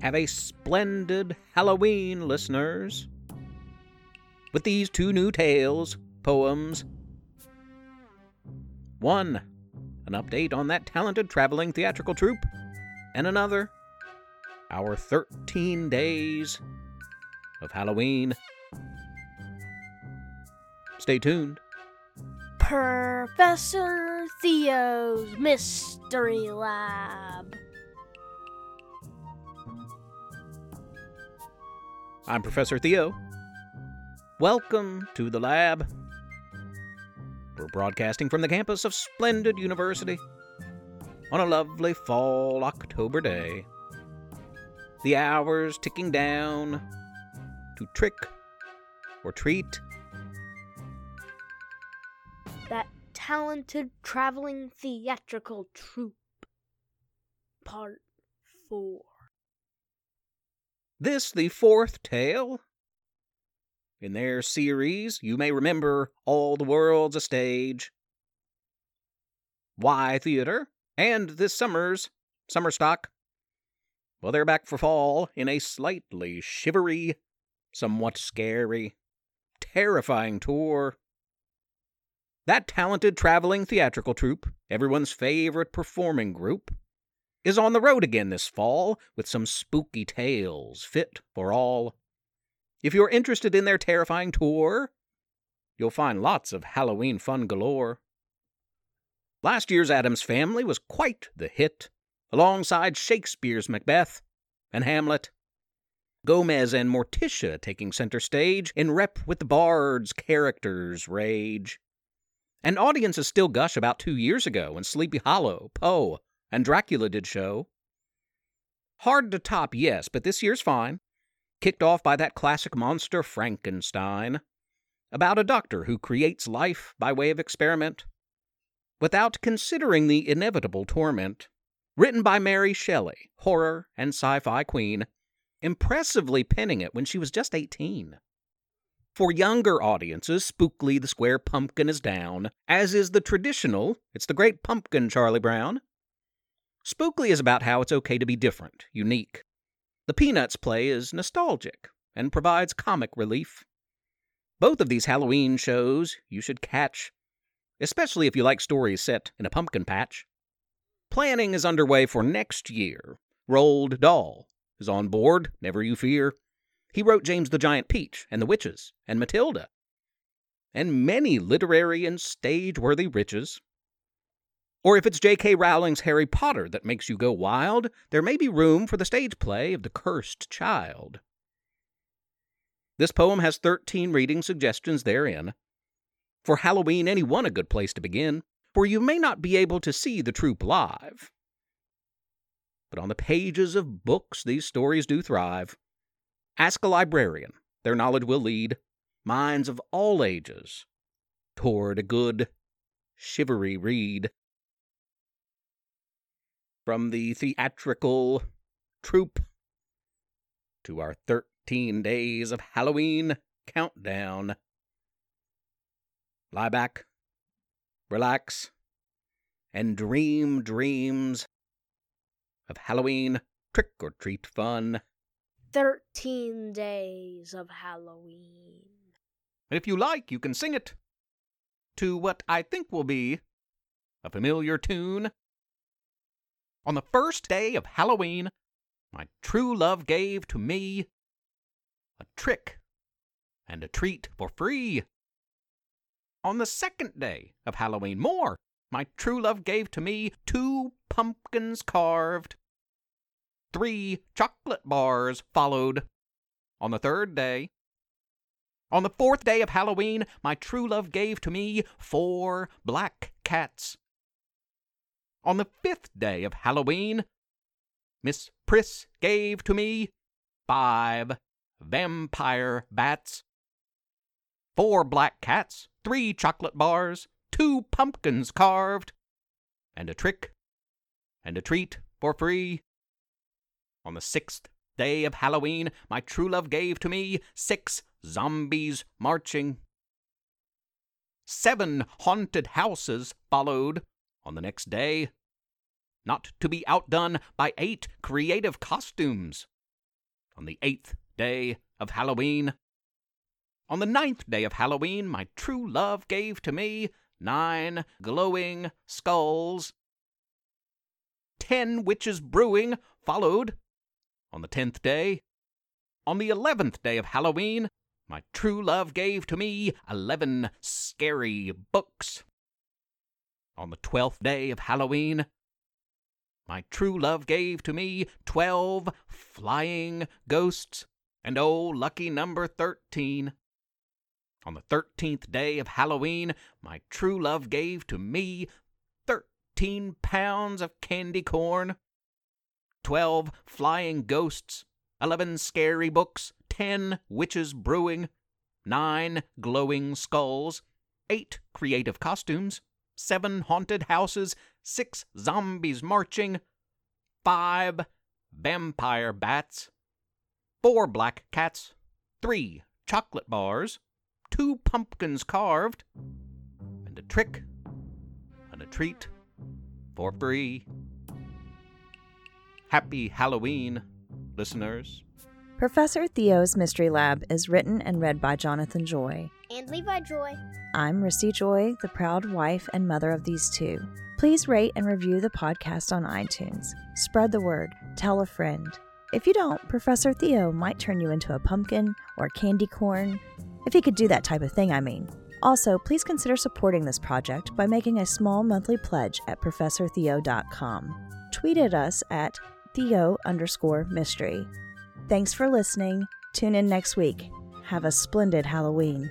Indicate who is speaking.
Speaker 1: have a splendid Halloween, listeners. With these two new tales, poems. One, an update on that talented traveling theatrical troupe, and another, our 13 days of Halloween. Stay tuned.
Speaker 2: Professor Theo's Mystery Lab.
Speaker 1: I'm Professor Theo. Welcome to the lab. We're broadcasting from the campus of Splendid University on a lovely fall October day. The hours ticking down to trick or treat.
Speaker 2: That talented traveling theatrical troupe. Part 4.
Speaker 1: This, the fourth tale. In their series, you may remember All the World's a Stage, Why Theater, and this summer's Summer Stock. Well, they're back for fall in a slightly shivery, somewhat scary, terrifying tour. That talented traveling theatrical troupe, everyone's favorite performing group, is on the road again this fall with some spooky tales fit for all. If you're interested in their terrifying tour, you'll find lots of Halloween fun galore. Last year's Addams Family was quite the hit, alongside Shakespeare's Macbeth and Hamlet. Gomez and Morticia taking center stage in rep with the bard's characters' rage. And audiences still gush about two years ago when Sleepy Hollow, Poe, and Dracula did show. Hard to top, yes, but this year's fine. Kicked off by that classic monster Frankenstein, about a doctor who creates life by way of experiment, without considering the inevitable torment. Written by Mary Shelley, horror and sci fi queen, impressively penning it when she was just 18. For younger audiences, Spookley the Square Pumpkin is down, as is the traditional It's the Great Pumpkin, Charlie Brown. Spookley is about how it's okay to be different, unique. The Peanuts play is nostalgic and provides comic relief. Both of these Halloween shows you should catch, especially if you like stories set in a pumpkin patch. Planning is underway for next year. Roald Dahl is on board, never you fear. He wrote James the Giant Peach and the Witches and Matilda, and many literary and stage worthy riches. Or if it's J.K. Rowling's Harry Potter that makes you go wild, there may be room for the stage play of The Cursed Child. This poem has 13 reading suggestions therein. For Halloween, any one a good place to begin, for you may not be able to see the troupe live. But on the pages of books, these stories do thrive. Ask a librarian, their knowledge will lead minds of all ages toward a good, shivery read from the theatrical troupe to our 13 days of Halloween countdown. Lie back, relax, and dream dreams of Halloween trick or treat fun.
Speaker 2: 13 days of Halloween.
Speaker 1: If you like, you can sing it to what I think will be a familiar tune on the first day of Halloween, my true love gave to me a trick and a treat for free. On the second day of Halloween, more, my true love gave to me two pumpkins carved. Three chocolate bars followed on the third day. On the fourth day of Halloween, my true love gave to me four black cats on the fifth day of Halloween, Miss Priss gave to me five vampire bats, four black cats, three chocolate bars, two pumpkins carved, and a trick and a treat for free. On the sixth day of Halloween, my true love gave to me six zombies marching. Seven haunted houses followed on the next day, not to be outdone by eight creative costumes On the eighth day of Halloween. On the ninth day of Halloween, my true love gave to me nine glowing skulls. Ten witches brewing followed on the tenth day. On the eleventh day of Halloween, my true love gave to me eleven scary books. On the twelfth day of Halloween, my true love gave to me twelve flying ghosts, and oh, lucky number thirteen. On the thirteenth day of Halloween, my true love gave to me thirteen pounds of candy corn, twelve flying ghosts, eleven scary books, ten witches brewing, nine glowing skulls, eight creative costumes, seven haunted houses, six zombies marching, five vampire bats, four black cats, three chocolate bars, two pumpkins carved, and a trick and a treat for free. Happy Halloween, listeners.
Speaker 3: Professor Theo's Mystery Lab is written and read by Jonathan Joy.
Speaker 2: And Levi Joy.
Speaker 3: I'm Rissy Joy, the proud wife and mother of these two. Please rate and review the podcast on iTunes. Spread the word. Tell a friend. If you don't, Professor Theo might turn you into a pumpkin or candy corn. If he could do that type of thing, I mean. Also, please consider supporting this project by making a small monthly pledge at ProfessorTheo.com. Tweet at us at Theo underscore mystery. Thanks for listening. Tune in next week. Have a splendid Halloween.